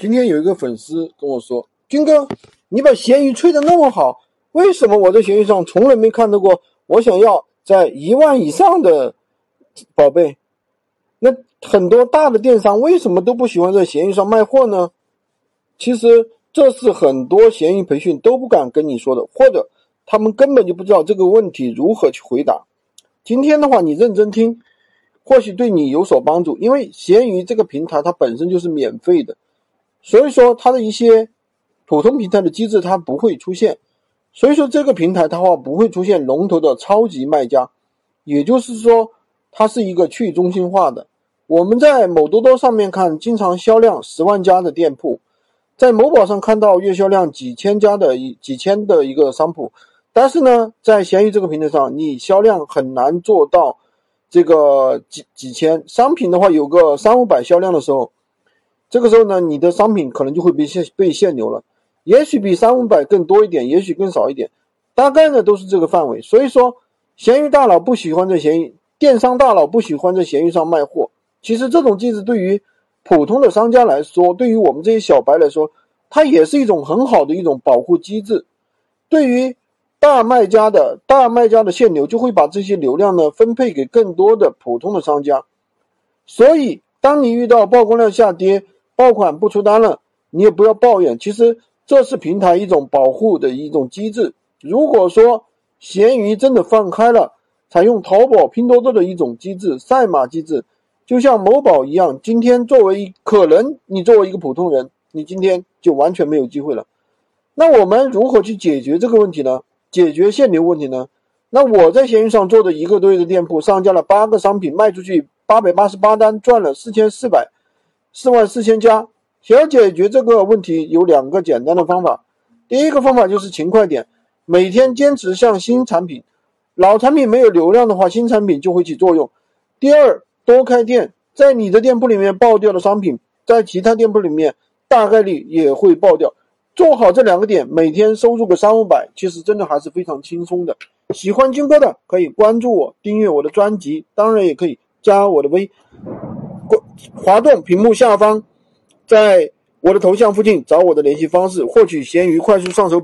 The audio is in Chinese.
今天有一个粉丝跟我说：“军哥，你把闲鱼吹得那么好，为什么我在闲鱼上从来没看到过我想要在一万以上的宝贝？那很多大的电商为什么都不喜欢在闲鱼上卖货呢？”其实这是很多闲鱼培训都不敢跟你说的，或者他们根本就不知道这个问题如何去回答。今天的话，你认真听，或许对你有所帮助。因为闲鱼这个平台它本身就是免费的。所以说，它的一些普通平台的机制它不会出现，所以说这个平台的话不会出现龙头的超级卖家，也就是说，它是一个去中心化的。我们在某多多上面看，经常销量十万家的店铺，在某宝上看到月销量几千家的一几千的一个商铺，但是呢，在闲鱼这个平台上，你销量很难做到这个几几千商品的话，有个三五百销量的时候。这个时候呢，你的商品可能就会被限被限流了，也许比三五百更多一点，也许更少一点，大概呢都是这个范围。所以说，闲鱼大佬不喜欢在闲鱼，电商大佬不喜欢在闲鱼上卖货。其实这种机制对于普通的商家来说，对于我们这些小白来说，它也是一种很好的一种保护机制。对于大卖家的大卖家的限流，就会把这些流量呢分配给更多的普通的商家。所以，当你遇到曝光量下跌，爆款不出单了，你也不要抱怨。其实这是平台一种保护的一种机制。如果说闲鱼真的放开了，采用淘宝、拼多多的一种机制、赛马机制，就像某宝一样，今天作为可能你作为一个普通人，你今天就完全没有机会了。那我们如何去解决这个问题呢？解决限流问题呢？那我在闲鱼上做的一个多月的店铺，上架了八个商品，卖出去八百八十八单，赚了四千四百。四万四千加，想要解决这个问题，有两个简单的方法。第一个方法就是勤快点，每天坚持上新产品，老产品没有流量的话，新产品就会起作用。第二，多开店，在你的店铺里面爆掉的商品，在其他店铺里面大概率也会爆掉。做好这两个点，每天收入个三五百，其实真的还是非常轻松的。喜欢军哥的可以关注我，订阅我的专辑，当然也可以加我的微。滑动屏幕下方，在我的头像附近找我的联系方式，获取闲鱼快速上手。